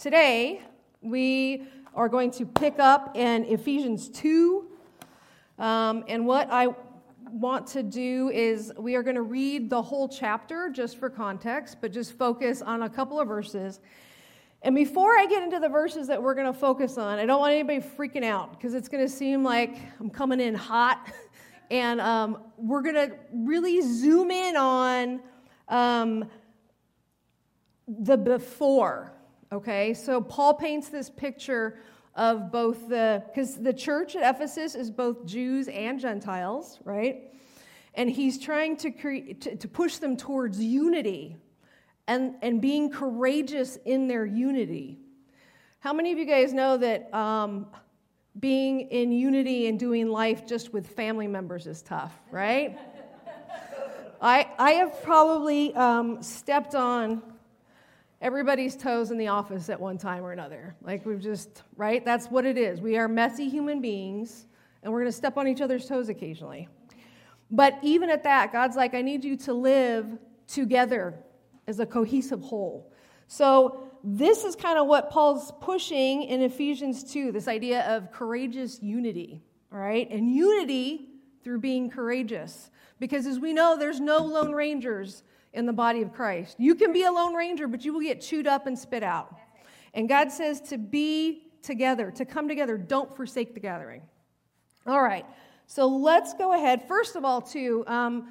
Today, we are going to pick up in Ephesians 2. Um, and what I want to do is we are going to read the whole chapter just for context, but just focus on a couple of verses. And before I get into the verses that we're going to focus on, I don't want anybody freaking out because it's going to seem like I'm coming in hot. And um, we're going to really zoom in on um, the before okay? So Paul paints this picture of both the, because the church at Ephesus is both Jews and Gentiles, right? And he's trying to, create, to, to push them towards unity and, and being courageous in their unity. How many of you guys know that um, being in unity and doing life just with family members is tough, right? I, I have probably um, stepped on everybody's toes in the office at one time or another. Like we've just, right? That's what it is. We are messy human beings, and we're going to step on each other's toes occasionally. But even at that, God's like, I need you to live together as a cohesive whole. So, this is kind of what Paul's pushing in Ephesians 2 this idea of courageous unity, right? And unity through being courageous. Because as we know, there's no lone rangers in the body of Christ. You can be a lone ranger, but you will get chewed up and spit out. And God says to be together, to come together. Don't forsake the gathering. All right, so let's go ahead. First of all, too, um,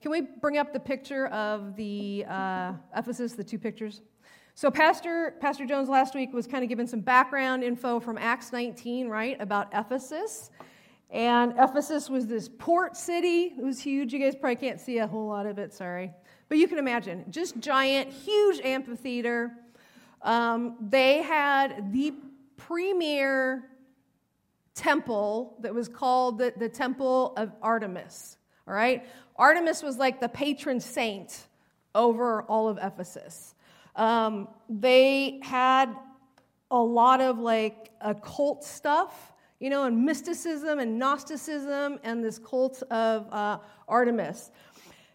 can we bring up the picture of the uh, Ephesus, the two pictures? So Pastor Pastor Jones last week was kind of giving some background info from Acts 19, right, about Ephesus. And Ephesus was this port city. It was huge. You guys probably can't see a whole lot of it, sorry. But you can imagine, just giant, huge amphitheater. Um, they had the premier temple that was called the, the Temple of Artemis. All right? Artemis was like the patron saint over all of Ephesus. Um, they had a lot of like occult stuff, you know, and mysticism and Gnosticism and this cult of uh, Artemis.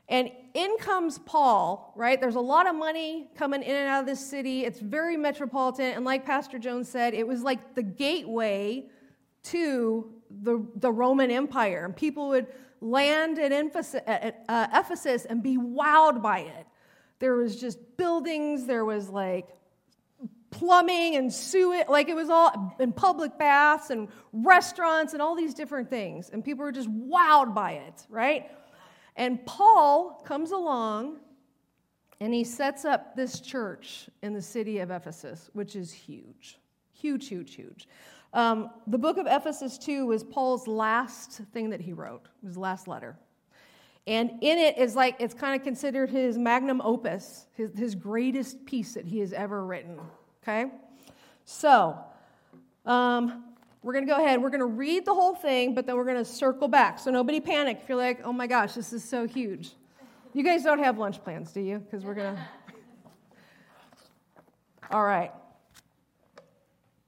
And in comes Paul, right? There's a lot of money coming in and out of this city. It's very metropolitan. And like Pastor Jones said, it was like the gateway to the, the Roman Empire. And people would land at, Ephesus, at uh, Ephesus and be wowed by it. There was just buildings, there was like plumbing and sewage, like it was all in public baths and restaurants and all these different things. And people were just wowed by it, right? And Paul comes along and he sets up this church in the city of Ephesus, which is huge. Huge, huge, huge. Um, the book of Ephesus 2 was Paul's last thing that he wrote, his last letter. And in it is like, it's kind of considered his magnum opus, his, his greatest piece that he has ever written. Okay? So, um, we're going to go ahead. We're going to read the whole thing, but then we're going to circle back. So nobody panic if you're like, oh my gosh, this is so huge. You guys don't have lunch plans, do you? Because we're going to. All right.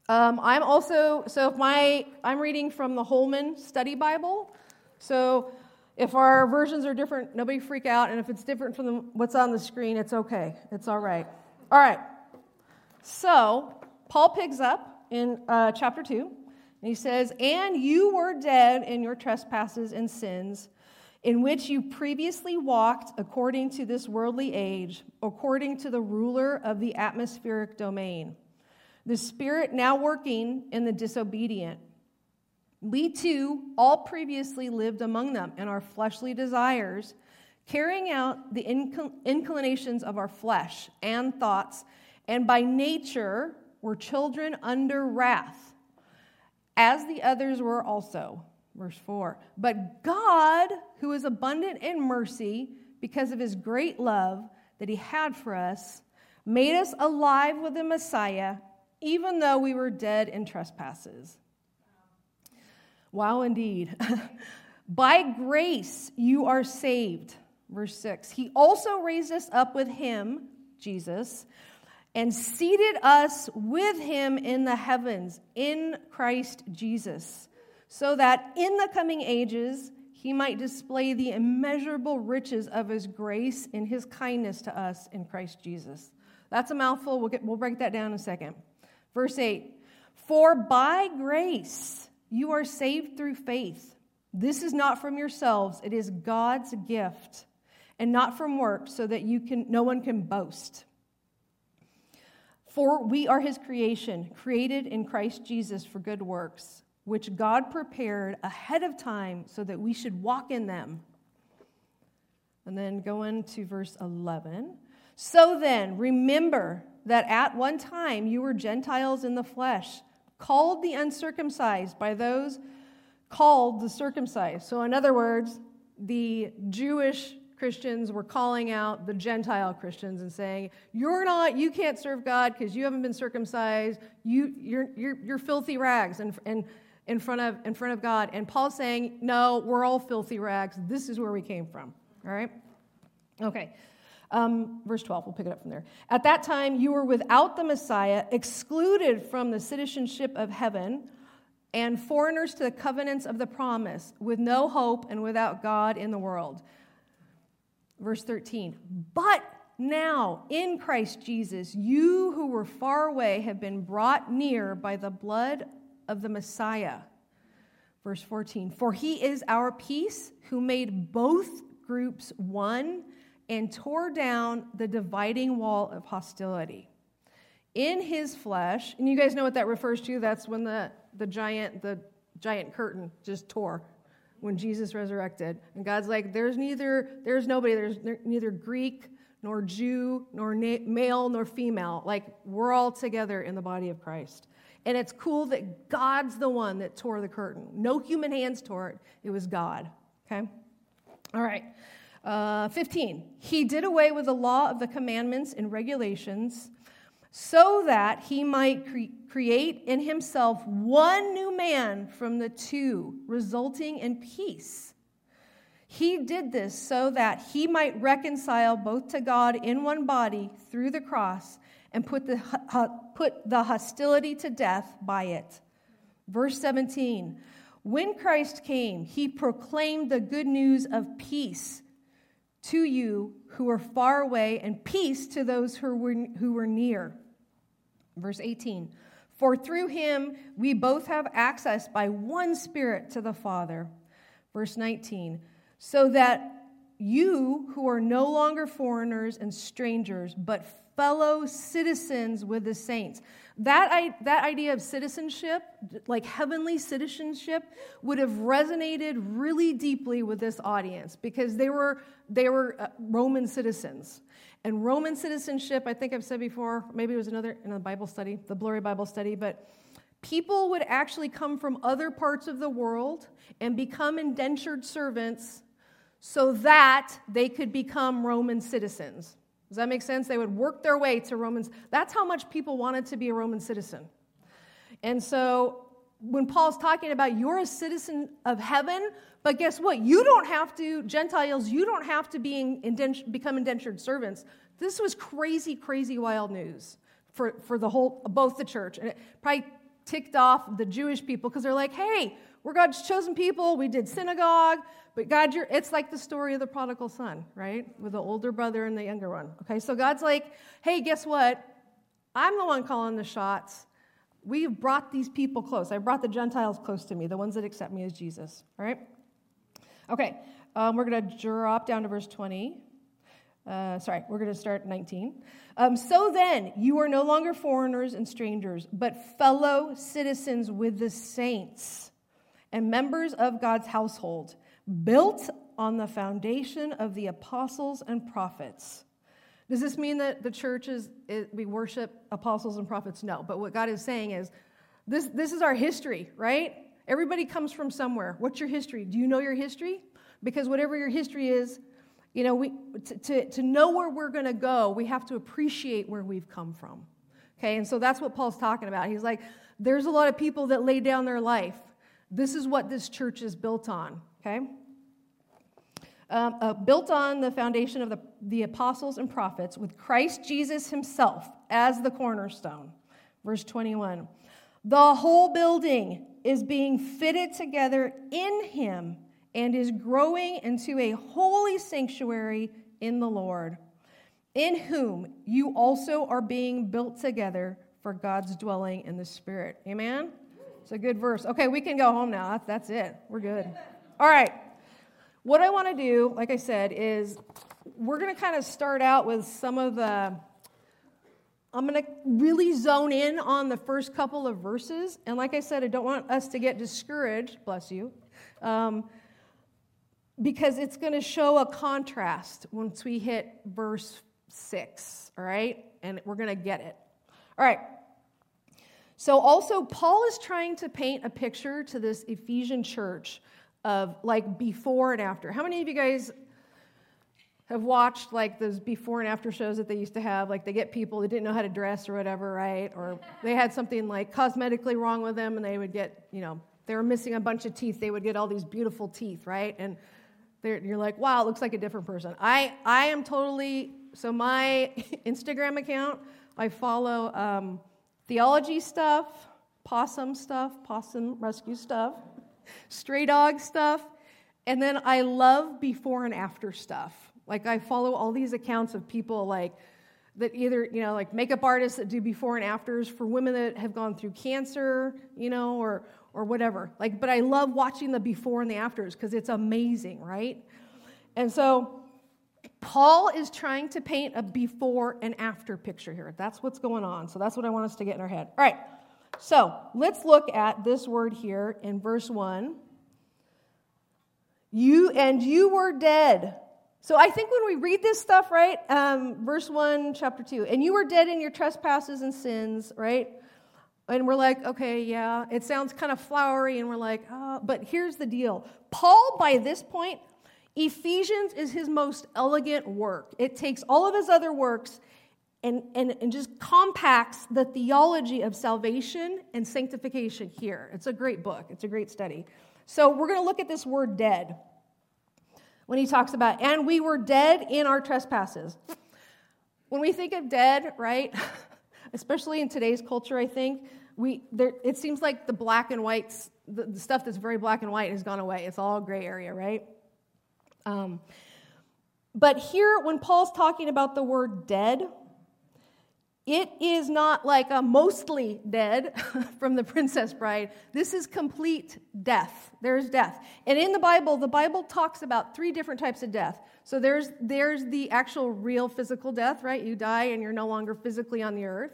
Um, I'm also, so if my, I'm reading from the Holman Study Bible. So if our versions are different, nobody freak out. And if it's different from the, what's on the screen, it's okay. It's all right. All right. So Paul picks up in uh, chapter 2. And he says, And you were dead in your trespasses and sins, in which you previously walked according to this worldly age, according to the ruler of the atmospheric domain, the spirit now working in the disobedient. We too all previously lived among them in our fleshly desires, carrying out the inclinations of our flesh and thoughts, and by nature were children under wrath as the others were also. Verse 4. But God, who is abundant in mercy, because of his great love that he had for us, made us alive with the Messiah, even though we were dead in trespasses. Wow, indeed. By grace you are saved. Verse 6. He also raised us up with him, Jesus, and seated us with him in the heavens in Christ Jesus, so that in the coming ages he might display the immeasurable riches of his grace in his kindness to us in Christ Jesus. That's a mouthful. We'll, get, we'll break that down in a second. Verse 8 For by grace you are saved through faith. This is not from yourselves, it is God's gift, and not from works, so that you can no one can boast. For we are his creation, created in Christ Jesus for good works, which God prepared ahead of time so that we should walk in them. And then go into verse 11. So then, remember that at one time you were Gentiles in the flesh, called the uncircumcised by those called the circumcised. So, in other words, the Jewish Christians were calling out the Gentile Christians and saying, You're not, you can't serve God because you haven't been circumcised. You, you're, you're, you're filthy rags and, and in, front of, in front of God. And Paul's saying, No, we're all filthy rags. This is where we came from. All right? Okay. Um, verse 12, we'll pick it up from there. At that time, you were without the Messiah, excluded from the citizenship of heaven, and foreigners to the covenants of the promise, with no hope and without God in the world. Verse 13, but now in Christ Jesus, you who were far away have been brought near by the blood of the Messiah. Verse 14, for he is our peace who made both groups one and tore down the dividing wall of hostility. In his flesh, and you guys know what that refers to? That's when the, the giant, the giant curtain just tore when Jesus resurrected. And God's like, there's neither, there's nobody, there's neither Greek nor Jew nor na- male nor female. Like, we're all together in the body of Christ. And it's cool that God's the one that tore the curtain. No human hands tore it, it was God. Okay? All right. Uh, 15. He did away with the law of the commandments and regulations so that he might cre- create in himself one new man from the two, resulting in peace. He did this so that he might reconcile both to God in one body through the cross and put the, put the hostility to death by it. Verse 17 When Christ came, he proclaimed the good news of peace to you who are far away, and peace to those who were, who were near. Verse 18 For through him we both have access by one Spirit to the Father. Verse 19 So that you who are no longer foreigners and strangers, but fellow citizens with the saints. That, I, that idea of citizenship, like heavenly citizenship, would have resonated really deeply with this audience because they were, they were uh, Roman citizens. And Roman citizenship, I think I've said before, maybe it was another in a Bible study, the Blurry Bible study, but people would actually come from other parts of the world and become indentured servants so that they could become Roman citizens. Does that make sense? They would work their way to Romans. That's how much people wanted to be a Roman citizen. And so when Paul's talking about you're a citizen of heaven, but guess what? You don't have to, Gentiles, you don't have to be become indentured servants. This was crazy, crazy wild news for, for the whole, both the church. And it probably ticked off the Jewish people because they're like, hey, we're God's chosen people. We did synagogue. But God, you're, it's like the story of the prodigal son, right? With the older brother and the younger one. Okay, so God's like, hey, guess what? I'm the one calling the shots. We've brought these people close. I brought the Gentiles close to me, the ones that accept me as Jesus, all right? Okay, um, we're going to drop down to verse 20. Uh, sorry, we're going to start 19. Um, so then, you are no longer foreigners and strangers, but fellow citizens with the saints and members of God's household built on the foundation of the apostles and prophets. Does this mean that the church is, we worship apostles and prophets? No. But what God is saying is this, this is our history, right? Everybody comes from somewhere. What's your history? Do you know your history? Because whatever your history is, you know, we, to, to, to know where we're going to go, we have to appreciate where we've come from. Okay, and so that's what Paul's talking about. He's like, there's a lot of people that lay down their life. This is what this church is built on. Okay? um, uh, built on the foundation of the, the apostles and prophets, with Christ Jesus himself as the cornerstone. Verse 21 The whole building is being fitted together in him and is growing into a holy sanctuary in the Lord, in whom you also are being built together for God's dwelling in the Spirit. Amen? It's a good verse. Okay, we can go home now. That's, it. We're good. All right. What I want to do, like I said, is we're going to kind of start out with some of the. I'm going to really zone in on the first couple of verses. And like I said, I don't want us to get discouraged, bless you, um, because it's going to show a contrast once we hit verse 6, all right? And we're going to get it. All right. So, also, Paul is trying to paint a picture to this Ephesian church of like before and after. How many of you guys have watched like those before and after shows that they used to have? Like they get people that didn't know how to dress or whatever, right? Or they had something like cosmetically wrong with them and they would get, you know, they were missing a bunch of teeth. They would get all these beautiful teeth, right? And you're like, wow, it looks like a different person. I, I am totally, so my Instagram account, I follow um, theology stuff, possum stuff, possum rescue stuff, stray dog stuff, and then I love before and after stuff. Like I follow all these accounts of people like that either, you know, like makeup artists that do before and afters for women that have gone through cancer, you know, or or whatever. Like but I love watching the before and the afters because it's amazing, right? And so Paul is trying to paint a before and after picture here. That's what's going on. So that's what I want us to get in our head. All right. So let's look at this word here in verse 1. You and you were dead. So I think when we read this stuff, right? Um, verse 1, chapter 2, and you were dead in your trespasses and sins, right? And we're like, okay, yeah, it sounds kind of flowery, and we're like, oh, but here's the deal. Paul, by this point, Ephesians is his most elegant work. It takes all of his other works and, and, and just compacts the theology of salvation and sanctification here. It's a great book, it's a great study. So we're going to look at this word dead when he talks about, and we were dead in our trespasses. When we think of dead, right, especially in today's culture, I think, we, there, it seems like the black and whites, the, the stuff that's very black and white has gone away. It's all gray area, right? Um, but here, when Paul's talking about the word dead, it is not like a mostly dead from the Princess Bride. This is complete death. There's death. And in the Bible, the Bible talks about three different types of death. So there's, there's the actual real physical death, right? You die and you're no longer physically on the earth.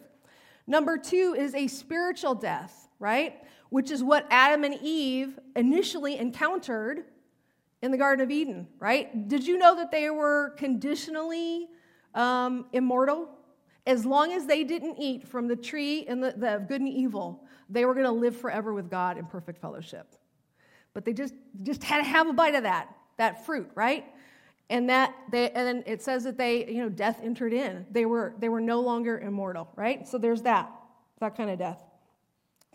Number two is a spiritual death, right? Which is what Adam and Eve initially encountered in the Garden of Eden, right? Did you know that they were conditionally um, immortal? As long as they didn't eat from the tree and the, the good and evil, they were going to live forever with God in perfect fellowship. But they just, just had to have a bite of that, that fruit, right? And that they, and then it says that they, you know, death entered in. They were, they were no longer immortal, right? So there's that, that kind of death,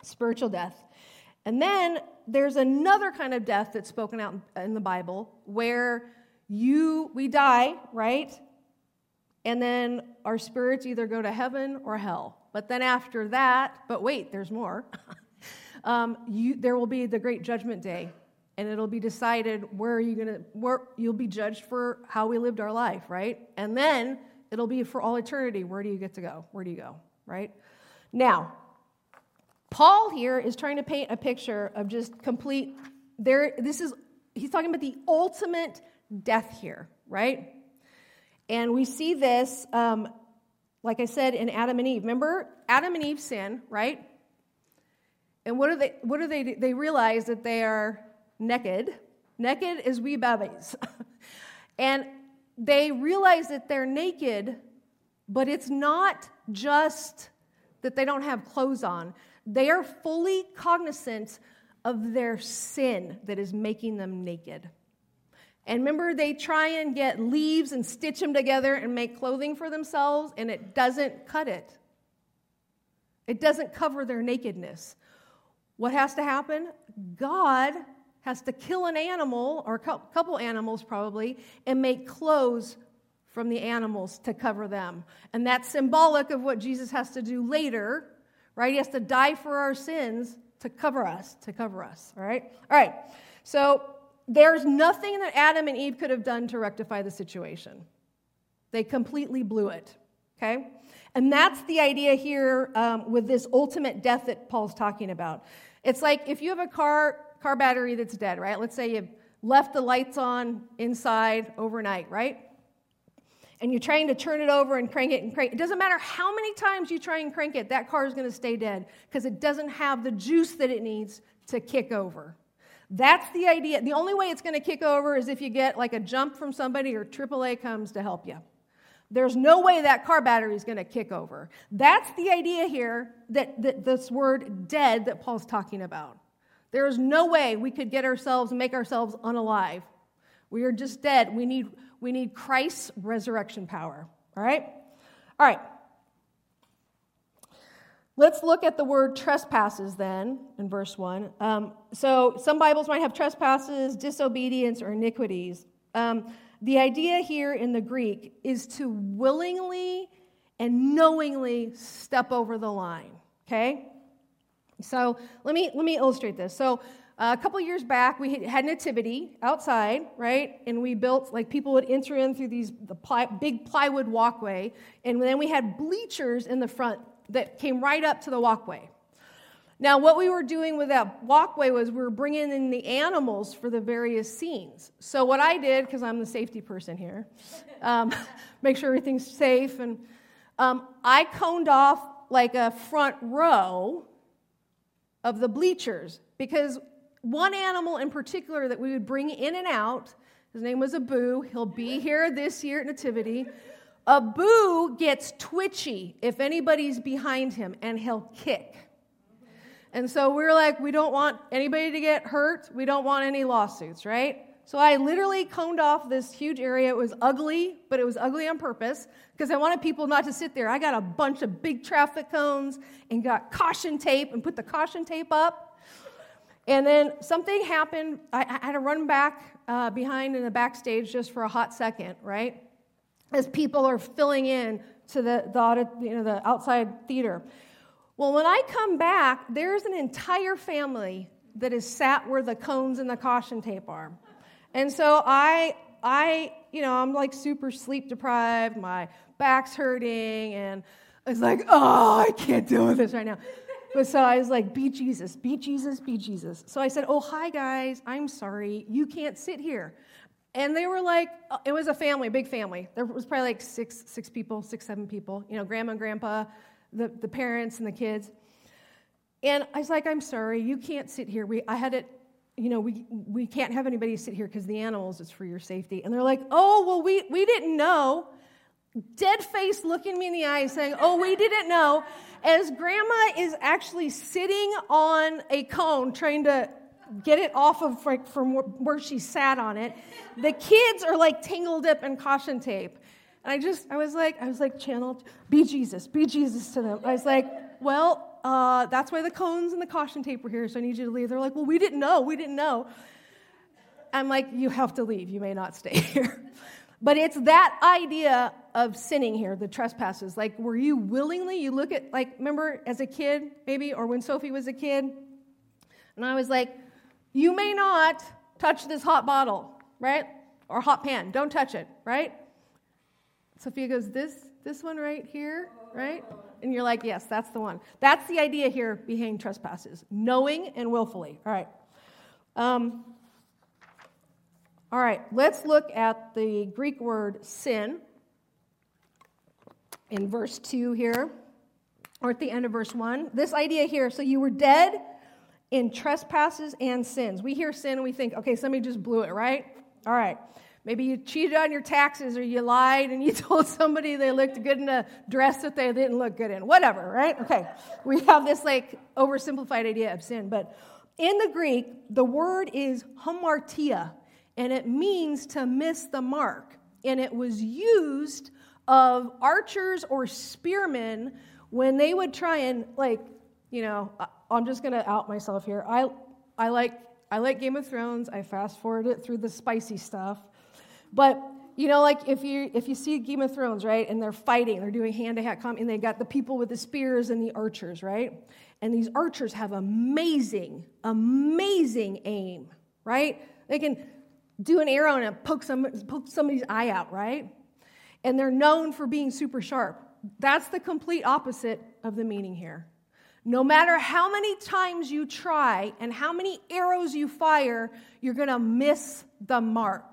spiritual death. And then there's another kind of death that's spoken out in the Bible where you we die, right? And then our spirits either go to heaven or hell. But then after that, but wait, there's more. um, you, there will be the great judgment day, and it'll be decided where are you gonna where you'll be judged for how we lived our life, right? And then it'll be for all eternity. Where do you get to go? Where do you go? Right? Now, Paul here is trying to paint a picture of just complete there this is he's talking about the ultimate death here, right? And we see this um, like I said in Adam and Eve. Remember Adam and Eve sin, right? And what do they what do they? They realize that they are naked, naked as we babies. and they realize that they're naked, but it's not just that they don't have clothes on. They are fully cognizant of their sin that is making them naked. And remember, they try and get leaves and stitch them together and make clothing for themselves, and it doesn't cut it. It doesn't cover their nakedness. What has to happen? God has to kill an animal, or a couple animals probably, and make clothes from the animals to cover them. And that's symbolic of what Jesus has to do later right? He has to die for our sins to cover us, to cover us, all right? All right, so there's nothing that Adam and Eve could have done to rectify the situation. They completely blew it, okay? And that's the idea here um, with this ultimate death that Paul's talking about. It's like if you have a car, car battery that's dead, right? Let's say you left the lights on inside overnight, right? And you're trying to turn it over and crank it and crank it. Doesn't matter how many times you try and crank it, that car is going to stay dead because it doesn't have the juice that it needs to kick over. That's the idea. The only way it's going to kick over is if you get like a jump from somebody or AAA comes to help you. There's no way that car battery is going to kick over. That's the idea here that, that this word dead that Paul's talking about. There is no way we could get ourselves, make ourselves unalive. We are just dead. We need, we need Christ's resurrection power. All right? All right. Let's look at the word trespasses then in verse 1. Um, so some Bibles might have trespasses, disobedience, or iniquities. Um, the idea here in the Greek is to willingly and knowingly step over the line, okay? So let me, let me illustrate this. So a couple years back, we had nativity outside, right? And we built, like, people would enter in through these the ply, big plywood walkway. And then we had bleachers in the front that came right up to the walkway. Now, what we were doing with that walkway was we were bringing in the animals for the various scenes. So, what I did, because I'm the safety person here, um, make sure everything's safe, and um, I coned off like a front row of the bleachers because one animal in particular that we would bring in and out, his name was Abu. He'll be here this year at Nativity. Abu gets twitchy if anybody's behind him, and he'll kick. And so we're like, we don't want anybody to get hurt. We don't want any lawsuits, right? So I literally coned off this huge area. It was ugly, but it was ugly on purpose because I wanted people not to sit there. I got a bunch of big traffic cones and got caution tape and put the caution tape up. And then something happened. I, I had to run back uh, behind in the backstage just for a hot second, right? As people are filling in to the, the, you know, the outside theater. Well, when I come back, there's an entire family that is sat where the cones and the caution tape are. And so I, I, you know, I'm like super sleep deprived, my back's hurting, and I was like, oh, I can't deal with this right now. But so I was like, be Jesus, be Jesus, be Jesus. So I said, oh, hi, guys, I'm sorry, you can't sit here. And they were like, uh, it was a family, a big family. There was probably like six, six people, six, seven people, you know, grandma and grandpa, the, the parents and the kids. And I was like, I'm sorry, you can't sit here. We, I had it, you know, we, we can't have anybody sit here because the animals it's for your safety. And they're like, oh, well, we, we didn't know. Dead face looking me in the eye saying, oh, we didn't know. As grandma is actually sitting on a cone trying to get it off of like, from where she sat on it, the kids are like tangled up in caution tape. And I just, I was like, I was like, channeled, be Jesus, be Jesus to them. I was like, well, uh, that's why the cones and the caution tape were here, so I need you to leave. They're like, well, we didn't know, we didn't know. I'm like, you have to leave, you may not stay here. But it's that idea of sinning here, the trespasses. Like, were you willingly, you look at, like, remember as a kid, maybe, or when Sophie was a kid? And I was like, you may not touch this hot bottle, right? Or hot pan. Don't touch it, right? Sophia goes, This, this one right here, right? And you're like, Yes, that's the one. That's the idea here behind trespasses knowing and willfully. All right. Um, all right, let's look at the Greek word sin in verse 2 here, or at the end of verse 1. This idea here so you were dead in trespasses and sins. We hear sin and we think, okay, somebody just blew it, right? All right. Maybe you cheated on your taxes or you lied and you told somebody they looked good in a dress that they didn't look good in. Whatever, right? Okay. We have this like oversimplified idea of sin. But in the Greek, the word is hamartia, and it means to miss the mark. And it was used of archers or spearmen when they would try and, like, you know, I'm just to out myself here. I, I, like, I like Game of Thrones. I fast forward it through the spicy stuff. But you know, like if you if you see Game of Thrones, right, and they're fighting, they're doing hand to hand combat, and they got the people with the spears and the archers, right? And these archers have amazing, amazing aim, right? They can do an arrow and poke some poke somebody's eye out, right? And they're known for being super sharp. That's the complete opposite of the meaning here. No matter how many times you try and how many arrows you fire, you're going to miss the mark.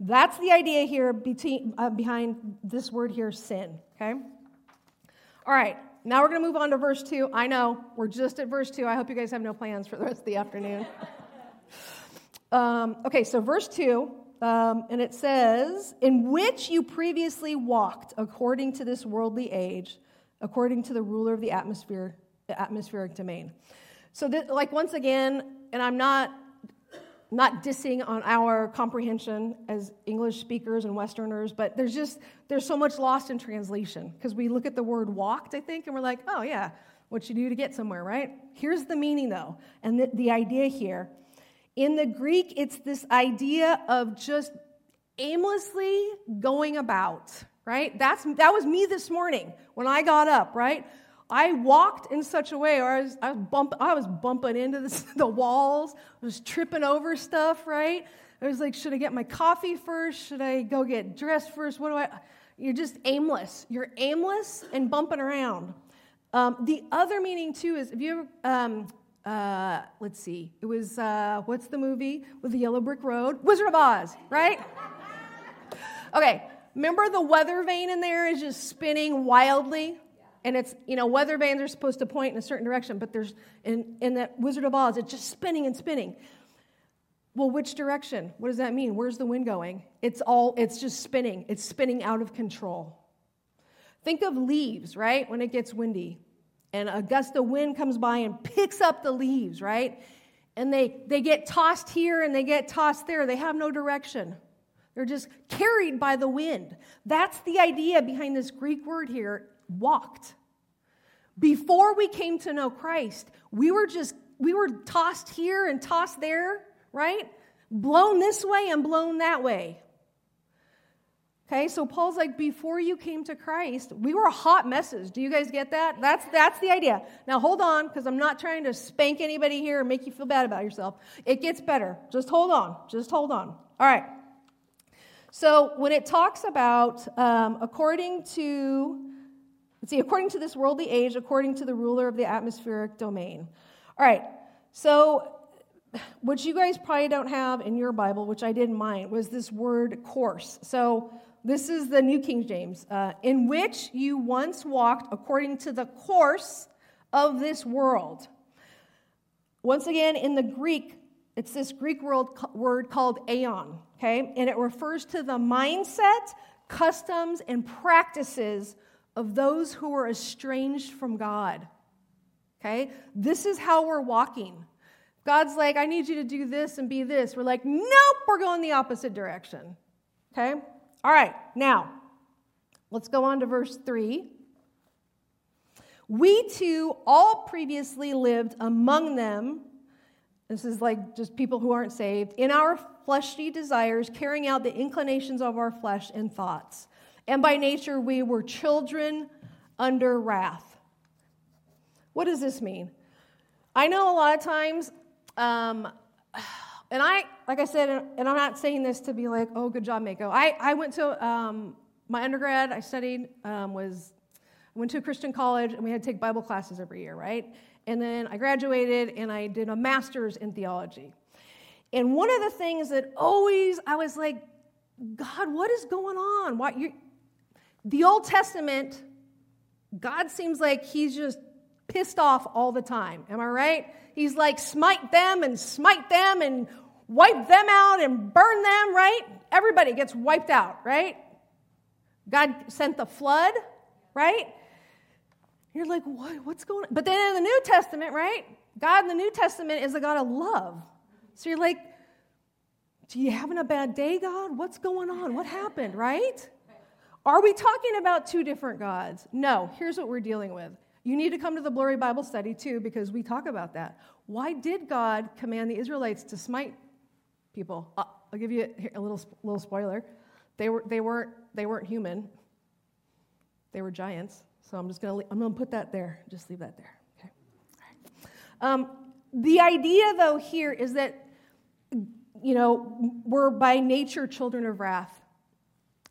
That's the idea here between, uh, behind this word here, sin. Okay? All right, now we're going to move on to verse 2. I know we're just at verse 2. I hope you guys have no plans for the rest of the afternoon. um, okay, so verse 2, um, and it says, In which you previously walked according to this worldly age, according to the ruler of the atmosphere, the atmospheric domain. So, this, like, once again, and I'm not not dissing on our comprehension as English speakers and Westerners, but there's just there's so much lost in translation because we look at the word walked, I think, and we're like, oh yeah, what you do to get somewhere, right? Here's the meaning though, and the idea here. In the Greek, it's this idea of just aimlessly going about, right? That's that was me this morning when I got up, right? I walked in such a way, or I was, I was, bump, I was bumping into the, the walls, I was tripping over stuff, right? I was like, should I get my coffee first? Should I go get dressed first? What do I? You're just aimless. You're aimless and bumping around. Um, the other meaning, too, is if you ever, um, uh, let's see, it was, uh, what's the movie with the yellow brick road? Wizard of Oz, right? okay, remember the weather vane in there is just spinning wildly? And it's, you know, weather vanes are supposed to point in a certain direction, but there's, in, in that Wizard of Oz, it's just spinning and spinning. Well, which direction? What does that mean? Where's the wind going? It's all, it's just spinning. It's spinning out of control. Think of leaves, right? When it gets windy. And a gust of wind comes by and picks up the leaves, right? And they, they get tossed here and they get tossed there. They have no direction. They're just carried by the wind. That's the idea behind this Greek word here walked. Before we came to know Christ, we were just, we were tossed here and tossed there, right? Blown this way and blown that way. Okay, so Paul's like, before you came to Christ, we were hot messes. Do you guys get that? That's that's the idea. Now hold on, because I'm not trying to spank anybody here and make you feel bad about yourself. It gets better. Just hold on. Just hold on. All right. So when it talks about um, according to Let's see, according to this worldly age, according to the ruler of the atmospheric domain. All right, so what you guys probably don't have in your Bible, which I did in mine, was this word course. So this is the New King James, uh, in which you once walked according to the course of this world. Once again, in the Greek, it's this Greek word called aeon, okay? And it refers to the mindset, customs, and practices of those who are estranged from God. Okay? This is how we're walking. God's like, I need you to do this and be this. We're like, nope, we're going the opposite direction. Okay? All right, now, let's go on to verse 3. We too all previously lived among them. This is like just people who aren't saved, in our fleshly desires, carrying out the inclinations of our flesh and thoughts. And by nature, we were children under wrath. What does this mean? I know a lot of times, um, and I, like I said, and I'm not saying this to be like, oh, good job, Meko. I, I went to um, my undergrad, I studied, um, was, went to a Christian college, and we had to take Bible classes every year, right? And then I graduated and I did a master's in theology. And one of the things that always I was like, God, what is going on? Why you the Old Testament, God seems like he's just pissed off all the time. Am I right? He's like, smite them and smite them and wipe them out and burn them, right? Everybody gets wiped out, right? God sent the flood, right? You're like, what, what's going on? But then in the New Testament, right? God in the New Testament is a God of love. So you're like, do you having a bad day, God? What's going on? What happened, right? Are we talking about two different gods? No. Here's what we're dealing with. You need to come to the Blurry Bible study too, because we talk about that. Why did God command the Israelites to smite people? Uh, I'll give you a, little, little spoiler. They, were, they, weren't, they weren't human, they were giants. So I'm just to I'm to put that there. Just leave that there. Okay. Um, the idea, though, here is that, you know, we're by nature children of wrath.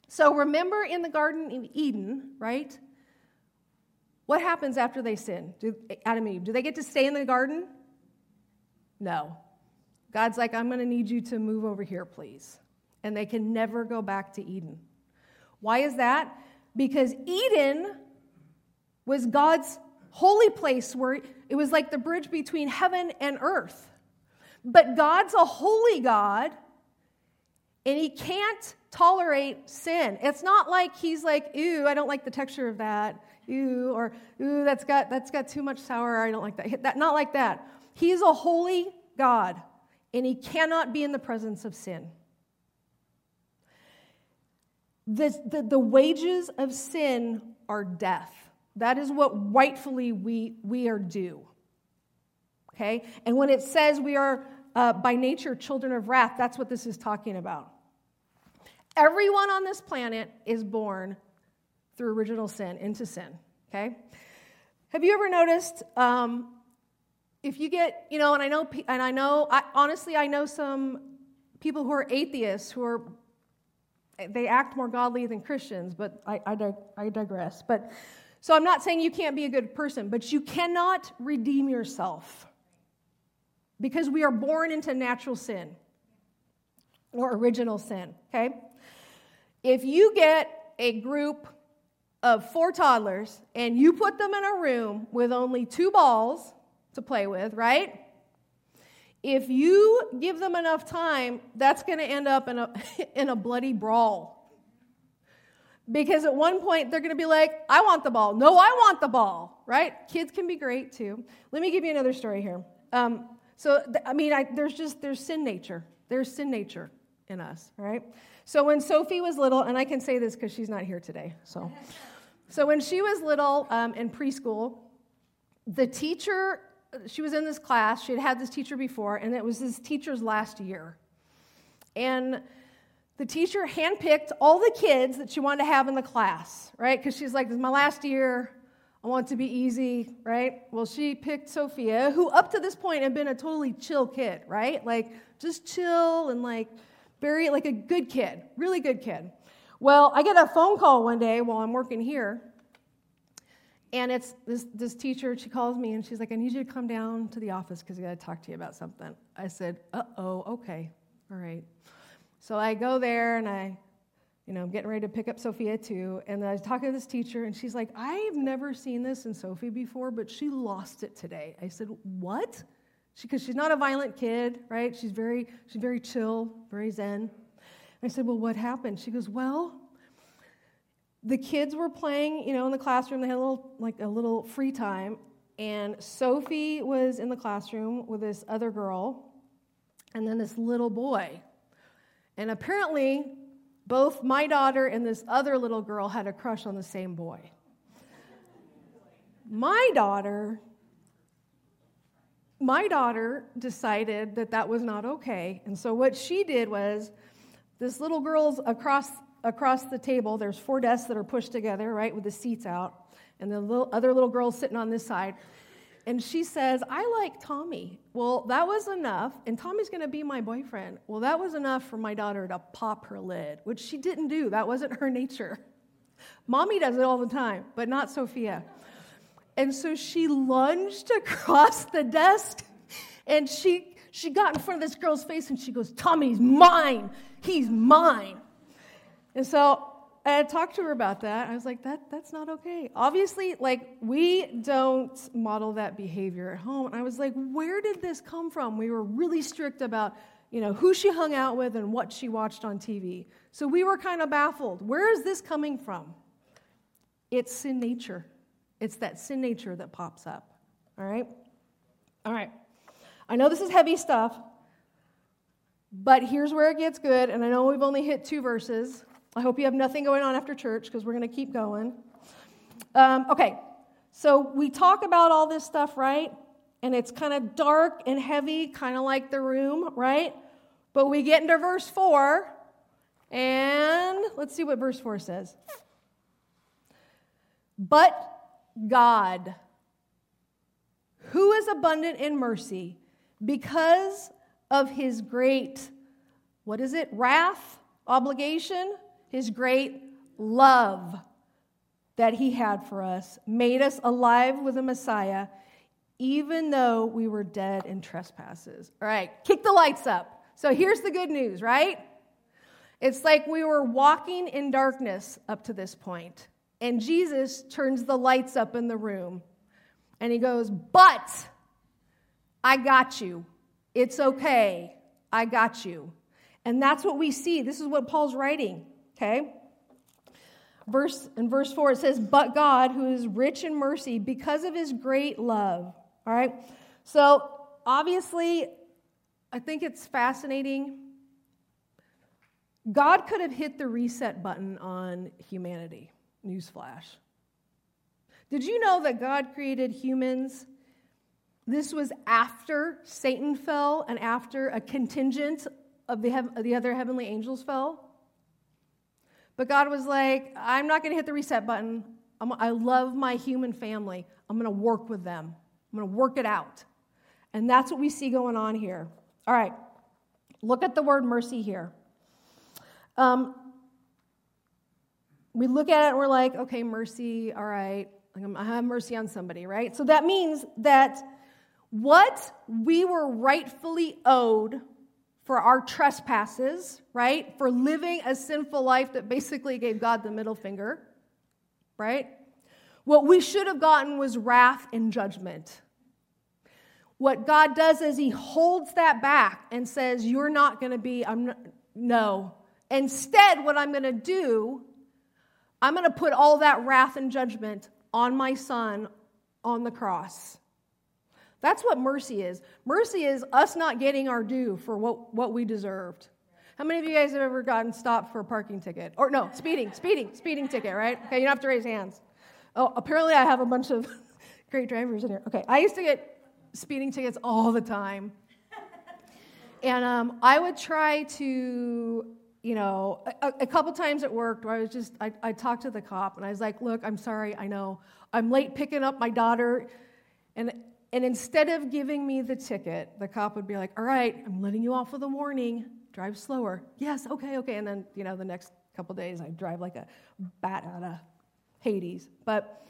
So remember in the Garden of Eden, right? What happens after they sin? Do, Adam and Eve, do they get to stay in the garden? No. God's like, I'm going to need you to move over here, please. And they can never go back to Eden. Why is that? Because Eden was God's holy place where it was like the bridge between heaven and earth. But God's a holy God, and He can't tolerate sin. It's not like He's like, ooh, I don't like the texture of that, Ooh, or ooh, that's got, that's got too much sour, I don't like that. that. Not like that. He's a holy God, and He cannot be in the presence of sin. The, the, the wages of sin are death. That is what rightfully we, we are due. Okay? And when it says we are uh, by nature children of wrath, that's what this is talking about. Everyone on this planet is born through original sin, into sin. Okay? Have you ever noticed um, if you get, you know, and I know, and I know, I, honestly, I know some people who are atheists who are, they act more godly than Christians, but I, I, I digress. But so I'm not saying you can't be a good person, but you cannot redeem yourself because we are born into natural sin or original sin, okay? If you get a group of four toddlers and you put them in a room with only two balls to play with, right? If you give them enough time, that's going to end up in a, in a bloody brawl. Because at one point they're going to be like, I want the ball. No, I want the ball, right? Kids can be great too. Let me give you another story here. Um, so, I mean, I, there's just, there's sin nature. There's sin nature in us, right? So when Sophie was little, and I can say this because she's not here today, so. So when she was little um, in preschool, the teacher, she was in this class, she had had this teacher before, and it was this teacher's last year. And the teacher handpicked all the kids that she wanted to have in the class, right? Because she's like, this is my last year. I want it to be easy, right? Well, she picked Sophia, who up to this point had been a totally chill kid, right? Like, just chill and like, very, like a good kid, really good kid. Well, I get a phone call one day while I'm working here. And it's this, this teacher, she calls me and she's like, I need you to come down to the office because I got to talk to you about something. I said, uh oh, okay, all right. So I go there and I you know, I'm getting ready to pick up Sophia too. And I talking to this teacher, and she's like, I've never seen this in Sophie before, but she lost it today. I said, What? Because she, she's not a violent kid, right? She's very, she's very chill, very zen. I said, Well, what happened? She goes, Well, the kids were playing, you know, in the classroom. They had a little, like a little free time. And Sophie was in the classroom with this other girl and then this little boy. And apparently, both my daughter and this other little girl had a crush on the same boy. My daughter my daughter decided that that was not okay. And so what she did was this little girl's across across the table, there's four desks that are pushed together, right, with the seats out, and the little, other little girl's sitting on this side. And she says, I like Tommy. Well, that was enough, and Tommy's going to be my boyfriend. Well, that was enough for my daughter to pop her lid, which she didn't do. That wasn't her nature. Mommy does it all the time, but not Sophia. And so she lunged across the desk and she, she got in front of this girl's face and she goes, Tommy's mine. He's mine. And so I talked to her about that. I was like, that, that's not okay. Obviously, like, we don't model that behavior at home. And I was like, where did this come from? We were really strict about, you know, who she hung out with and what she watched on TV. So we were kind of baffled. Where is this coming from? It's sin nature. It's that sin nature that pops up. All right? All right. I know this is heavy stuff, but here's where it gets good. And I know we've only hit two verses. I hope you have nothing going on after church because we're going to keep going. Um, okay, so we talk about all this stuff, right? And it's kind of dark and heavy, kind of like the room, right? But we get into verse 4, and let's see what verse 4 says. But God, who is abundant in mercy, because of his great, what is it, wrath, obligation? His great love that he had for us, made us alive with the Messiah, even though we were dead in trespasses. All right, kick the lights up. So here's the good news, right? It's like we were walking in darkness up to this point, and Jesus turns the lights up in the room, and he goes, But I got you. It's okay. I got you. And that's what we see. This is what Paul's writing, okay? Verse in verse 4 it says, "But God, who is rich in mercy because of his great love." All right? So, obviously, I think it's fascinating. God could have hit the reset button on humanity. Newsflash. Did you know that God created humans? This was after Satan fell and after a contingent of the, of the other heavenly angels fell. But God was like, I'm not going to hit the reset button. I'm, I love my human family. I'm going to work with them, I'm going to work it out. And that's what we see going on here. All right, look at the word mercy here. Um, we look at it and we're like, okay, mercy, all right, I have mercy on somebody, right? So that means that what we were rightfully owed for our trespasses, right? For living a sinful life that basically gave God the middle finger, right? What we should have gotten was wrath and judgment. What God does is He holds that back and says, You're not going to be, I'm not, no. Instead, what I'm going to do, I'm going to put all that wrath and judgment on my son on the cross. That's what mercy is. Mercy is us not getting our due for what, what we deserved. How many of you guys have ever gotten stopped for a parking ticket? Or no, speeding, speeding, speeding ticket, right? Okay, you don't have to raise hands. Oh, apparently I have a bunch of great drivers in here. Okay, I used to get speeding tickets all the time. And um, I would try to, you know, a, a, couple times it worked where I was just, I, I talked to the cop and I was like, look, I'm sorry, I know. I'm late picking up my daughter. And and instead of giving me the ticket, the cop would be like, All right, I'm letting you off with a warning. Drive slower. Yes, okay, okay. And then, you know, the next couple days, I drive like a bat out of Hades. But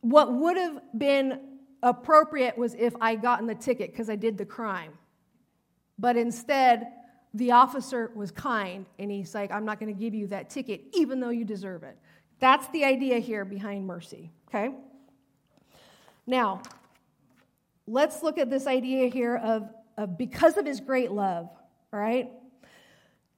what would have been appropriate was if I gotten the ticket because I did the crime. But instead, the officer was kind and he's like, I'm not going to give you that ticket even though you deserve it. That's the idea here behind mercy, okay? Now, let's look at this idea here of, of because of his great love, all right?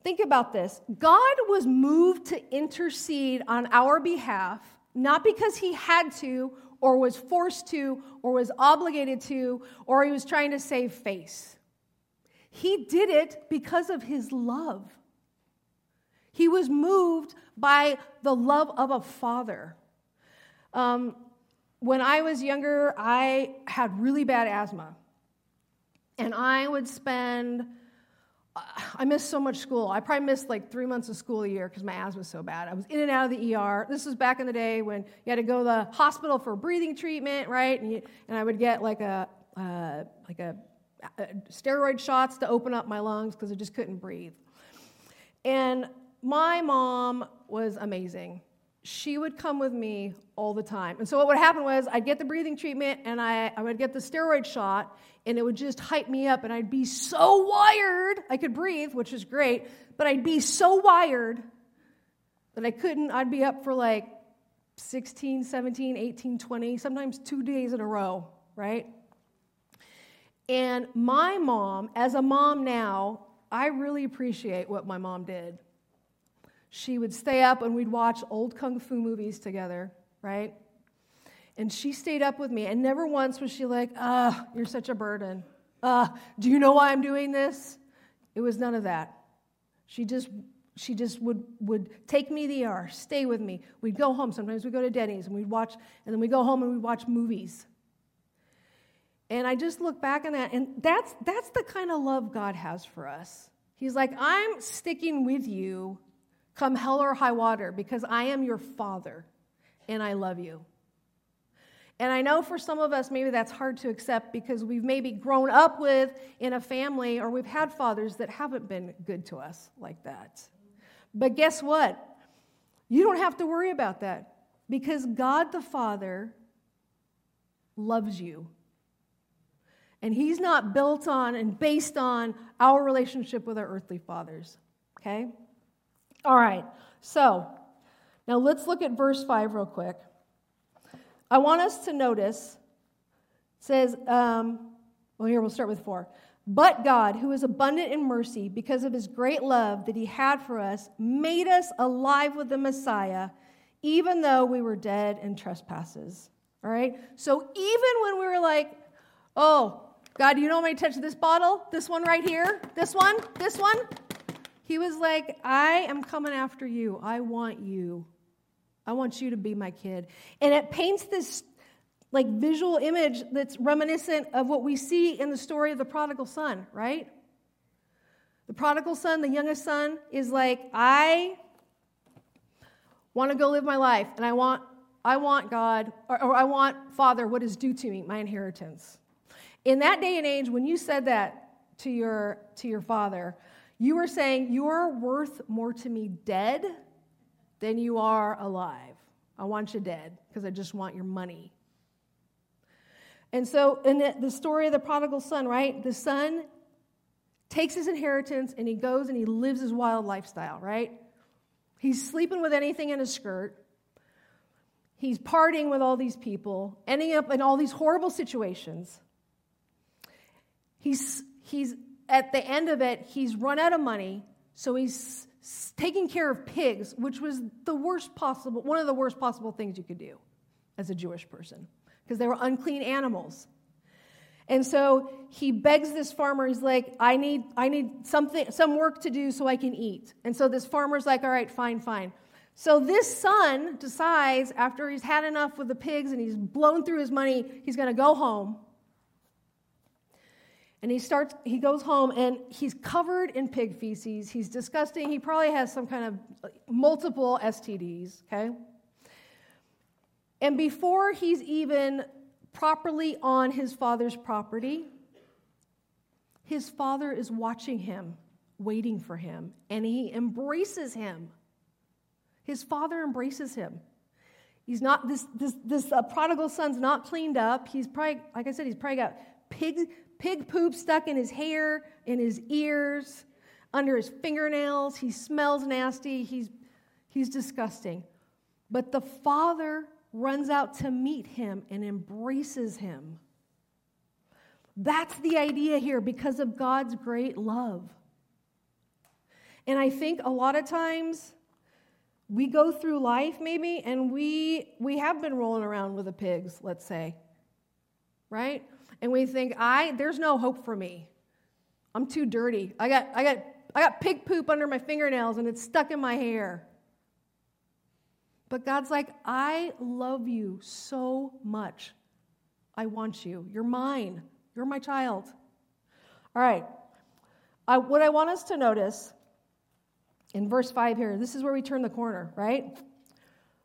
Think about this. God was moved to intercede on our behalf, not because he had to, or was forced to, or was obligated to, or he was trying to save face. He did it because of his love. He was moved by the love of a father. Um, when I was younger, I had really bad asthma. And I would spend, I missed so much school. I probably missed like three months of school a year because my asthma was so bad. I was in and out of the ER. This was back in the day when you had to go to the hospital for breathing treatment, right? And, you, and I would get like a, uh, like a, steroid shots to open up my lungs because I just couldn't breathe. And my mom was amazing she would come with me all the time. And so what would happen was I'd get the breathing treatment and I, I would get the steroid shot and it would just hype me up and I'd be so wired. I could breathe, which is great, but I'd be so wired that I couldn't, I'd be up for like 16, 17, 18, 20, sometimes two days in a row, right? And my mom, as a mom now, I really appreciate what my mom did she would stay up and we'd watch old kung fu movies together, right? And she stayed up with me, and never once was she like, ah, you're such a burden. Ah, do you know why I'm doing this? It was none of that. She just she just would, would take me to the ER, stay with me. We'd go home. Sometimes we'd go to Denny's and we'd watch, and then we'd go home and we'd watch movies. And I just look back on that, and that's, that's the kind of love God has for us. He's like, I'm sticking with you come hell or high water, because I am your father and I love you. And I know for some of us, maybe that's hard to accept because we've maybe grown up with in a family or we've had fathers that haven't been good to us like that. But guess what? You don't have to worry about that because God the Father loves you. And He's not built on and based on our relationship with our earthly fathers. Okay? All right. So, now let's look at verse 5 real quick. I want us to notice, says, um, well, here we'll start with 4. But God, who is abundant in mercy, because of his great love that he had for us, made us alive with the Messiah, even though we were dead in trespasses. All right? So even when we were like, oh, God, you don't want me to touch this bottle? This one right here? This one? This one? He was like, I am coming after you. I want you. I want you to be my kid. And it paints this like visual image that's reminiscent of what we see in the story of the prodigal son, right? The prodigal son, the youngest son, is like, I want to go live my life, and I want, I want God, or, or I want Father what is due to me, my inheritance. In that day and age, when you said that to your to your father, you were saying, You are worth more to me dead than you are alive. I want you dead because I just want your money. And so, in the, the story of the prodigal son, right? The son takes his inheritance and he goes and he lives his wild lifestyle, right? He's sleeping with anything in his skirt. He's partying with all these people, ending up in all these horrible situations. He's, he's at the end of it, he's run out of money, so he's taking care of pigs, which was the worst possible, one of the worst possible things you could do as a Jewish person because they were unclean animals. And so he begs this farmer, he's like, I need, I need something, some work to do so I can eat. And so this farmer's like, all right, fine, fine. So this son decides, after he's had enough with the pigs and he's blown through his money, he's to go home. And he starts, he goes home and he's covered in pig feces. He's disgusting. He probably has some kind of multiple STDs, okay? And before he's even properly on his father's property, his father is watching him, waiting for him, and he embraces him. His father embraces him. He's not, this, this, this uh, prodigal son's not cleaned up. He's probably, like I said, he's probably got pig, pig poop stuck in his hair, in his ears, under his fingernails. He smells nasty. He's, he's disgusting. But the father runs out to meet him and embraces him. That's the idea here because of God's great love. And I think a lot of times we go through life maybe and we we have been rolling around with the pigs, let's say. Right? And we think, I there's no hope for me. I'm too dirty. I got I got I got pig poop under my fingernails and it's stuck in my hair. But God's like, I love you so much. I want you. You're mine. You're my child. All right. I, what I want us to notice in verse 5 here, this is where we turn the corner, right?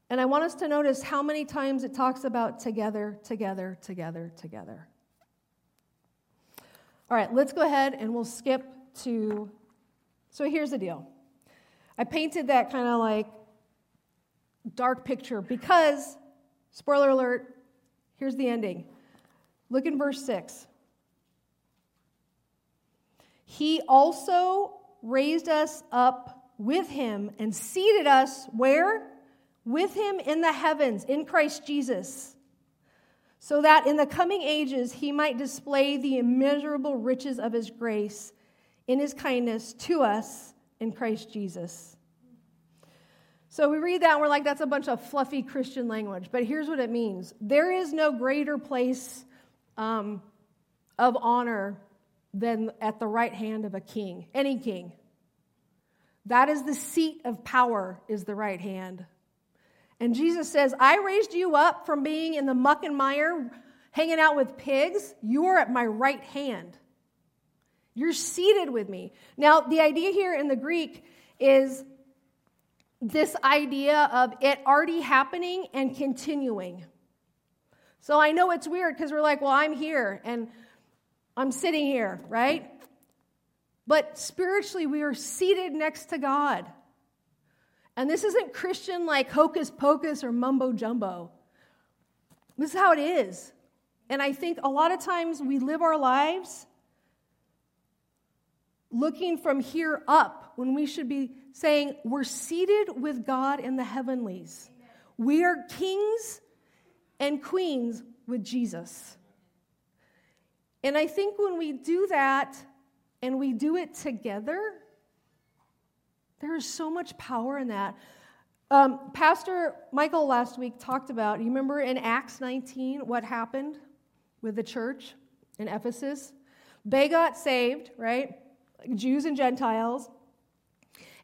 And I want us to notice how many times it talks about together, together, together, together. All right, let's go ahead and we'll skip to. So here's the deal. I painted that kind of like dark picture because, spoiler alert, here's the ending. Look in verse 6. He also raised us up with him and seated us where? With him in the heavens, in Christ Jesus, so that in the coming ages he might display the immeasurable riches of his grace in his kindness to us in Christ Jesus. So we read that and we're like, that's a bunch of fluffy Christian language. But here's what it means there is no greater place um, of honor than at the right hand of a king, any king. That is the seat of power, is the right hand. And Jesus says, I raised you up from being in the muck and mire, hanging out with pigs. You are at my right hand. You're seated with me. Now, the idea here in the Greek is this idea of it already happening and continuing. So I know it's weird because we're like, well, I'm here and I'm sitting here, right? But spiritually, we are seated next to God. And this isn't Christian like hocus pocus or mumbo jumbo. This is how it is. And I think a lot of times we live our lives looking from here up when we should be saying we're seated with God in the heavenlies. We are kings and queens with Jesus. And I think when we do that and we do it together, there is so much power in that. Um, Pastor Michael last week talked about, you remember in Acts 19 what happened with the church in Ephesus? They got saved, right? Jews and Gentiles.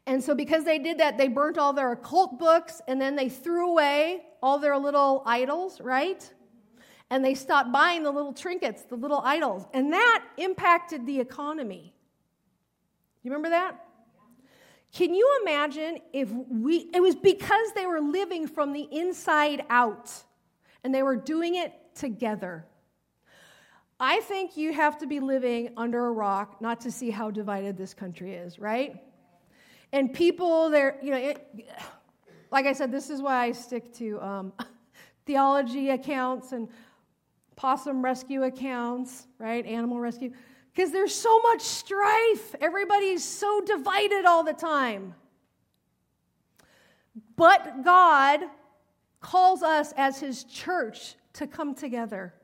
And so, because they did that, they burnt all their occult books and then they threw away all their little idols, right? And they stopped buying the little trinkets, the little idols. And that impacted the economy. You remember that? Can you imagine if we, it was because they were living from the inside out and they were doing it together. I think you have to be living under a rock not to see how divided this country is, right? And people, they're, you know, it, like I said, this is why I stick to um, theology accounts and possum rescue accounts, right? Animal rescue. Because there's so much strife. Everybody's so divided all the time. But God calls us as His church to come together.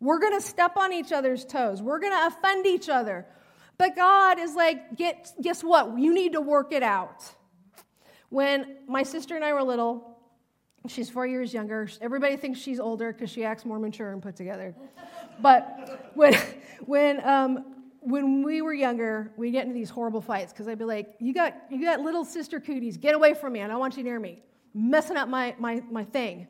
We're going to step on each other's toes. We're going to offend each other. But God is like, Get, guess what? You need to work it out. When my sister and I were little, she's four years younger. Everybody thinks she's older because she acts more mature and put together. But when, when, um, when we were younger, we'd get into these horrible fights because I'd be like, you got, you got little sister cooties, get away from me. I don't want you near me. Messing up my, my, my thing.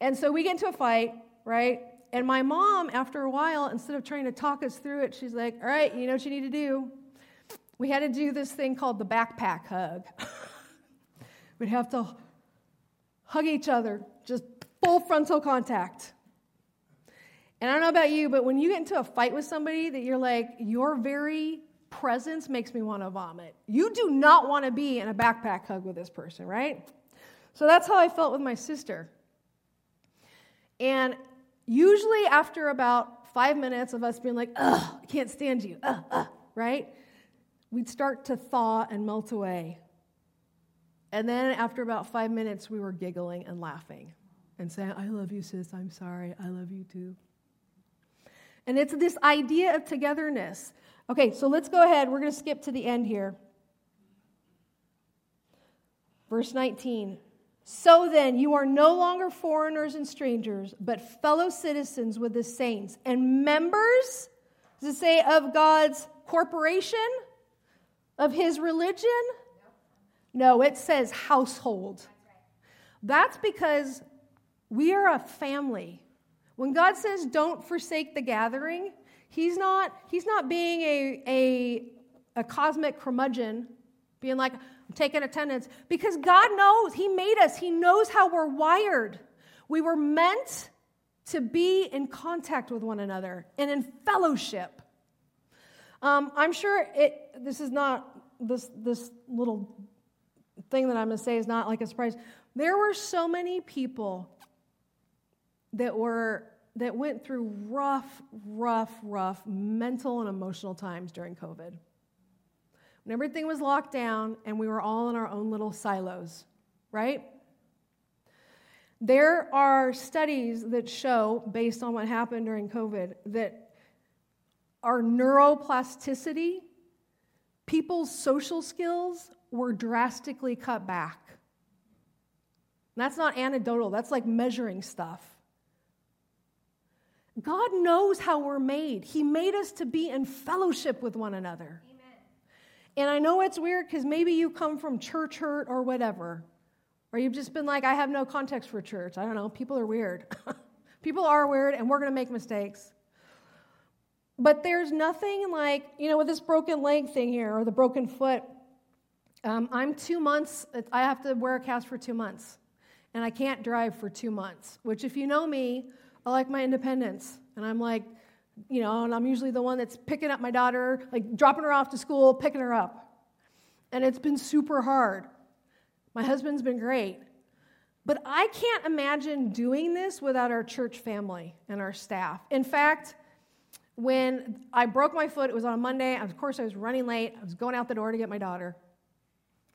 And so we get into a fight, right? And my mom, after a while, instead of trying to talk us through it, she's like, All right, you know what you need to do? We had to do this thing called the backpack hug. We'd have to hug each other, just full frontal contact. And I don't know about you, but when you get into a fight with somebody that you're like, your very presence makes me want to vomit. You do not want to be in a backpack hug with this person, right? So that's how I felt with my sister. And Usually, after about five minutes of us being like, ugh, I can't stand you, ugh, ugh, right? We'd start to thaw and melt away. And then after about five minutes, we were giggling and laughing and saying, I love you, sis, I'm sorry, I love you too. And it's this idea of togetherness. Okay, so let's go ahead. We're going to skip to the end here. Verse 19. So then, you are no longer foreigners and strangers, but fellow citizens with the saints and members, does it say, of God's corporation, of his religion? No, it says household. That's because we are a family. When God says don't forsake the gathering, he's not, he's not being a, a, a cosmic curmudgeon, being like, I'm taking attendance because God knows. He made us, He knows how we're wired. We were meant to be in contact with one another and in fellowship. Um, I'm sure it, this is not, this, this little thing that I'm going to say is not like a surprise. There were so many people that were that went through rough, rough, rough mental and emotional times during COVID when everything was locked down and we were all in our own little silos, right? There are studies that show, based on what happened during COVID, that our neuroplasticity, people's social skills were drastically cut back. that's not anecdotal, that's like measuring stuff. God knows how we're made. He made us to be in fellowship with one another. Amen. And I know it's weird because maybe you come from church hurt or whatever, or you've just been like, I have no context for church. I don't know. People are weird. People are weird, and we're going to make mistakes. But there's nothing like, you know, with this broken leg thing here or the broken foot. Um, I'm two months, I have to wear a cast for two months, and I can't drive for two months, which, if you know me, I like my independence. And I'm like, you know, and I'm usually the one that's picking up my daughter, like dropping her off to school, picking her up. And it's been super hard. My husband's been great. But I can't imagine doing this without our church family and our staff. In fact, when I broke my foot, it was on a Monday. Of course, I was running late. I was going out the door to get my daughter.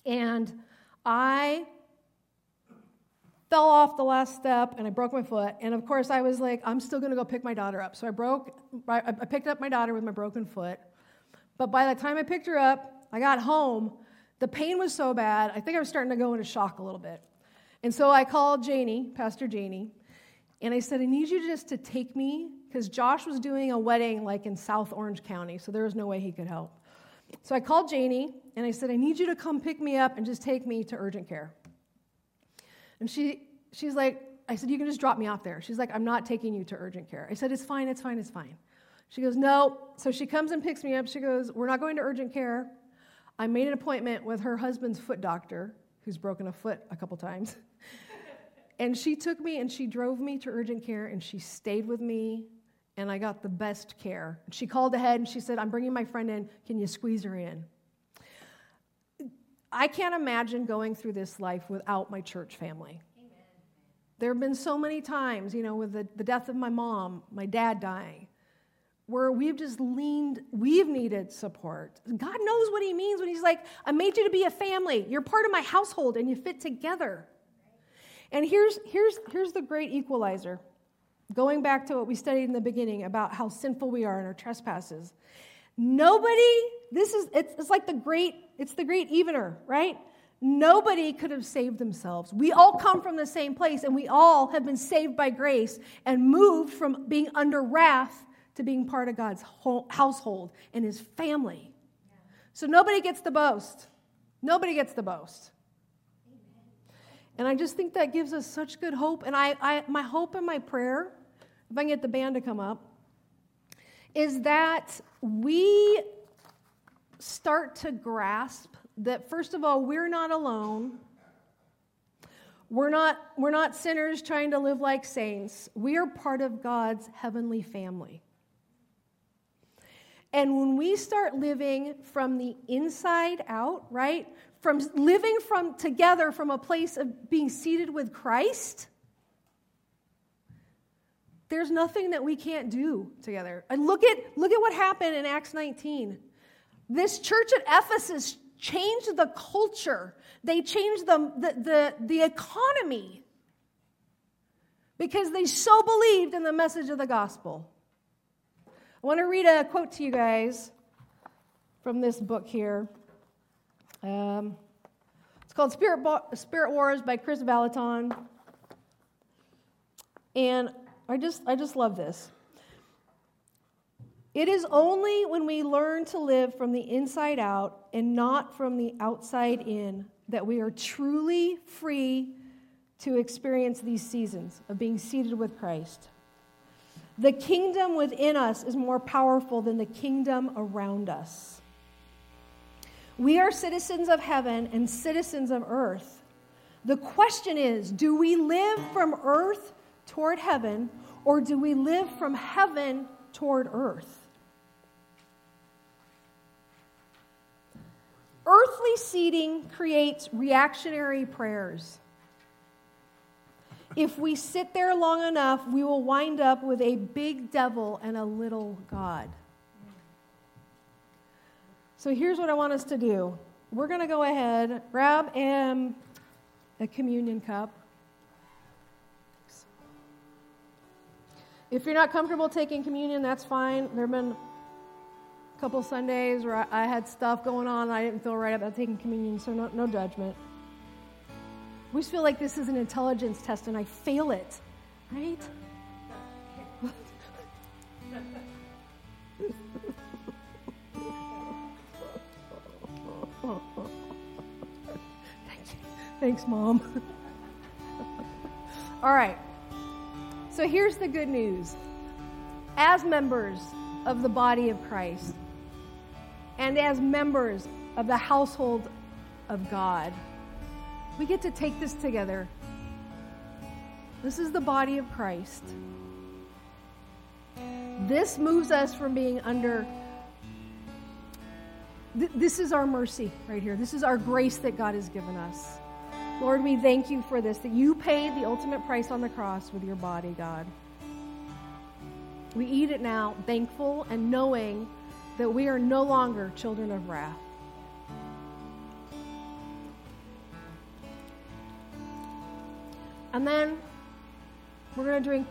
And I fell off the last step and I broke my foot. And of course, I was like, I'm still going to go pick my daughter up. So I broke, I picked up my daughter with my broken foot. But by the time I picked her up, I got home. The pain was so bad, I think I was starting to go into shock a little bit. And so I called Janie, Pastor Janie, and I said, I need you just to take me, because Josh was doing a wedding like in South Orange County, so there was no way he could help. So I called Janie, and I said, I need you to come pick me up and just take me to urgent care. And she, she's like, I said, you can just drop me off there. She's like, I'm not taking you to urgent care. I said, it's fine, it's fine, it's fine. She goes, no. So she comes and picks me up. She goes, we're not going to urgent care. I made an appointment with her husband's foot doctor, who's broken a foot a couple times. and she took me and she drove me to urgent care and she stayed with me and I got the best care. She called ahead and she said, I'm bringing my friend in. Can you squeeze her in? I can't imagine going through this life without my church family. Amen. There have been so many times, you know, with the, the death of my mom, my dad dying, where we've just leaned, we've needed support. God knows what He means when He's like, I made you to be a family. You're part of my household and you fit together. And here's, here's, here's the great equalizer. Going back to what we studied in the beginning about how sinful we are in our trespasses. Nobody, this is, it's, it's like the great, it's the great evener, right? Nobody could have saved themselves. We all come from the same place, and we all have been saved by grace and moved from being under wrath to being part of God's household and his family. So nobody gets to boast. Nobody gets to boast. And I just think that gives us such good hope. And I, I, my hope and my prayer, if I can get the band to come up, is that we start to grasp that, first of all, we're not alone. We're not, we're not sinners trying to live like saints. We are part of God's heavenly family. And when we start living from the inside out, right? From living from together from a place of being seated with Christ, there's nothing that we can't do together. And look at look at what happened in Acts 19. This church at Ephesus changed the culture. They changed the, the, the, the economy because they so believed in the message of the gospel. I want to read a quote to you guys from this book here. Um, it's called Spirit, Bo- Spirit Wars by Kris Vallotton. And I just, I just love this. It is only when we learn to live from the inside out and not from the outside in that we are truly free to experience these seasons of being seated with Christ. The kingdom within us is more powerful than the kingdom around us. We are citizens of heaven and citizens of earth. The question is do we live from earth toward heaven, or do we live from heaven toward earth? Earthly seating creates reactionary prayers. If we sit there long enough, we will wind up with a big devil and a little God. So here's what I want us to do. We're going to go ahead, grab um, a communion cup. If you're not comfortable taking communion, that's fine. There have been a couple Sundays where I had stuff going on and I didn't feel right about taking communion, so no, no judgment. We just feel like this is an intelligence test and I fail it, right? Thanks, Mom. All right. So here's the good news. As members of the body of Christ and as members of the household of God, we get to take this together. This is the body of Christ. This moves us from being under. Th- this is our mercy right here. This is our grace that God has given us. Lord, we thank you for this, that you paid the ultimate price on the cross with your body, God. We eat it now, thankful and knowing that we are no longer children of wrath. And then we're going to drink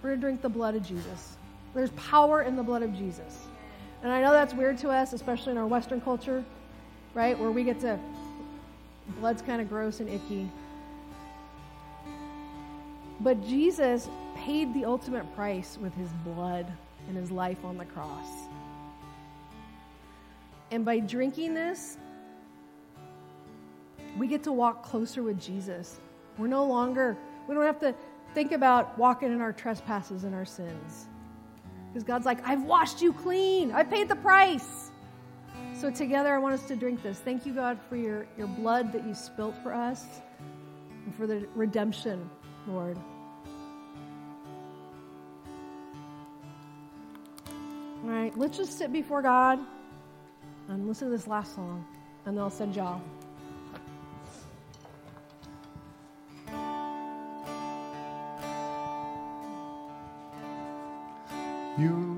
we're going to drink the blood of Jesus. There's power in the blood of Jesus. And I know that's weird to us, especially in our Western culture, right? Where we get to, blood's kind of gross and icky. But Jesus paid the ultimate price with his blood and his life on the cross. And by drinking this, we get to walk closer with Jesus. We're no longer, we don't have to think about walking in our trespasses and our sins. Because God's like, I've washed you clean, I paid the price. So, together, I want us to drink this. Thank you, God, for your, your blood that you spilt for us and for the redemption, Lord. All right, let's just sit before God and listen to this last song, and then I'll send y'all. You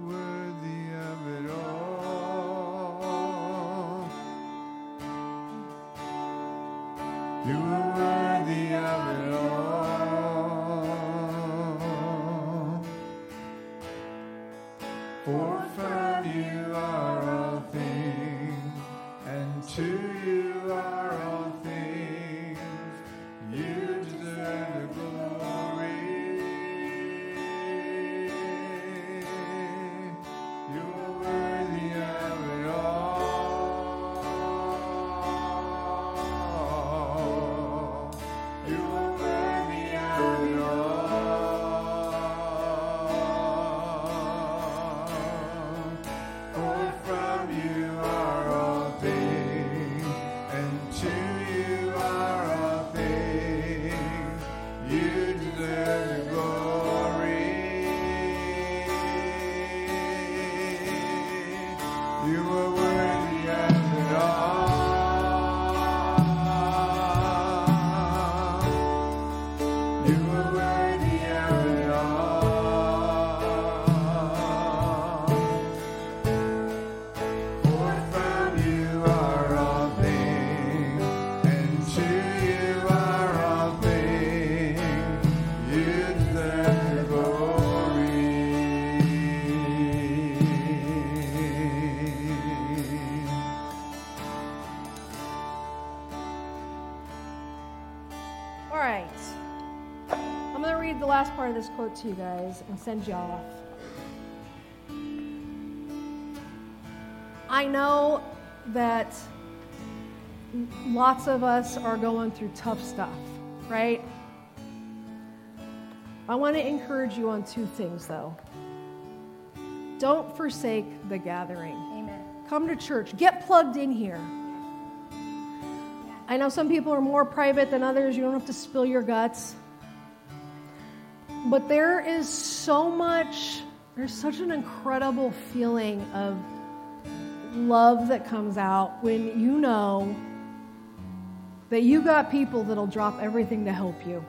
this quote to you guys and send y'all off. I know that lots of us are going through tough stuff, right? I want to encourage you on two things, though. Don't forsake the gathering. Amen. Come to church. Get plugged in here. I know some people are more private than others. You don't have to spill your guts. But there is so much, there's such an incredible feeling of love that comes out when you know that you got people that'll drop everything to help you.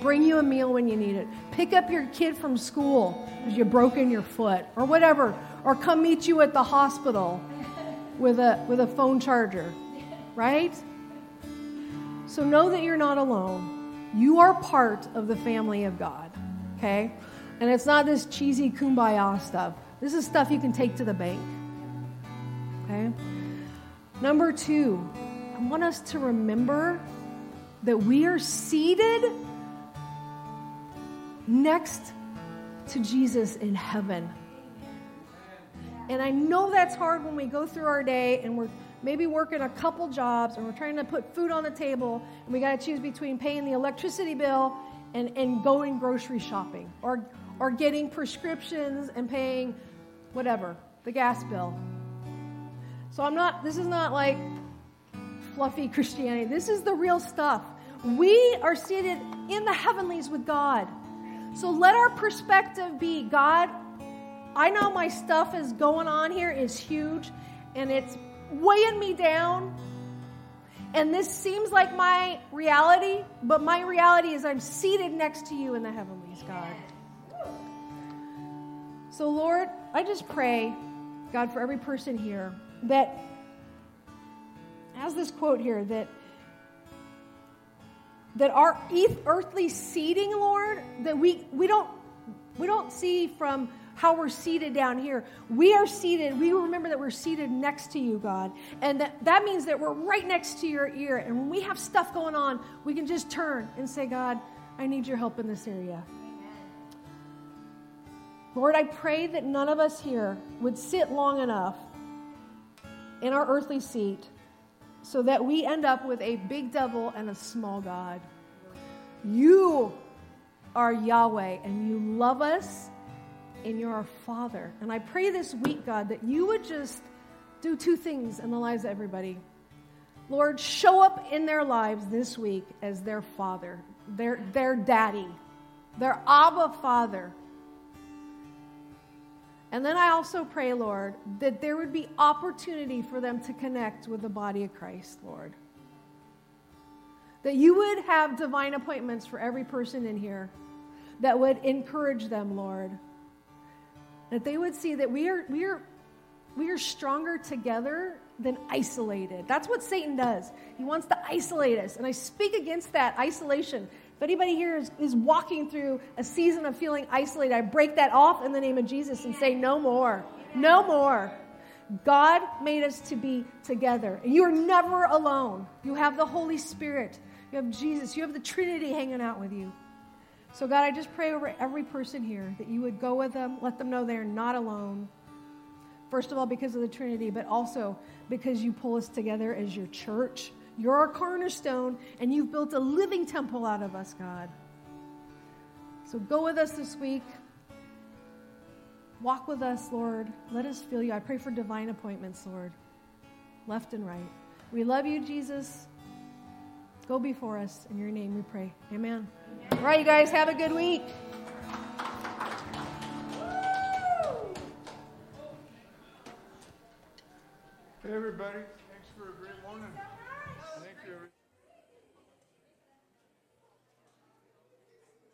Bring you a meal when you need it. Pick up your kid from school because you've broken your foot or whatever. Or come meet you at the hospital with a, with a phone charger, right? So know that you're not alone. You are part of the family of God, okay? And it's not this cheesy kumbaya stuff. This is stuff you can take to the bank, okay? Number two, I want us to remember that we are seated next to Jesus in heaven. And I know that's hard when we go through our day and we're maybe working a couple jobs and we're trying to put food on the table and we got to choose between paying the electricity bill and, and going grocery shopping or, or getting prescriptions and paying whatever, the gas bill. So I'm not, this is not like fluffy Christianity. This is the real stuff. We are seated in the heavenlies with God. So let our perspective be God, I know my stuff is going on here is huge and it's weighing me down. And this seems like my reality, but my reality is I'm seated next to you in the heavenlies, God. So, Lord, I just pray, God, for every person here that has this quote here that that our earthly seating, Lord, that we, we don't we don't see from how we're seated down here. We are seated, we remember that we're seated next to you, God. And that, that means that we're right next to your ear. And when we have stuff going on, we can just turn and say, God, I need your help in this area. Lord, I pray that none of us here would sit long enough in our earthly seat so that we end up with a big devil and a small God. You are Yahweh and you love us and you're our Father. And I pray this week, God, that you would just do two things in the lives of everybody. Lord, show up in their lives this week as their Father, their, their daddy, their Abba Father. And then I also pray, Lord, that there would be opportunity for them to connect with the body of Christ, Lord. That you would have divine appointments for every person in here that would encourage them, Lord. That they would see that we are, we are, we are stronger together than isolated. That's what Satan does. He wants to isolate us. And I speak against that isolation. If anybody here is, is walking through a season of feeling isolated, I break that off in the name of Jesus and say, no more. No more. God made us to be together. And you are never alone. You have the Holy Spirit, you have Jesus, you have the Trinity hanging out with you. So, God, I just pray over every person here that you would go with them, let them know they're not alone. First of all, because of the Trinity, but also because you pull us together as your church. You're our cornerstone, and you've built a living temple out of us, God. So go with us this week. Walk with us, Lord. Let us feel you. I pray for divine appointments, Lord, left and right. We love you, Jesus. Go before us. In your name we pray. Amen. All right, you guys, have a good week. Hey, everybody.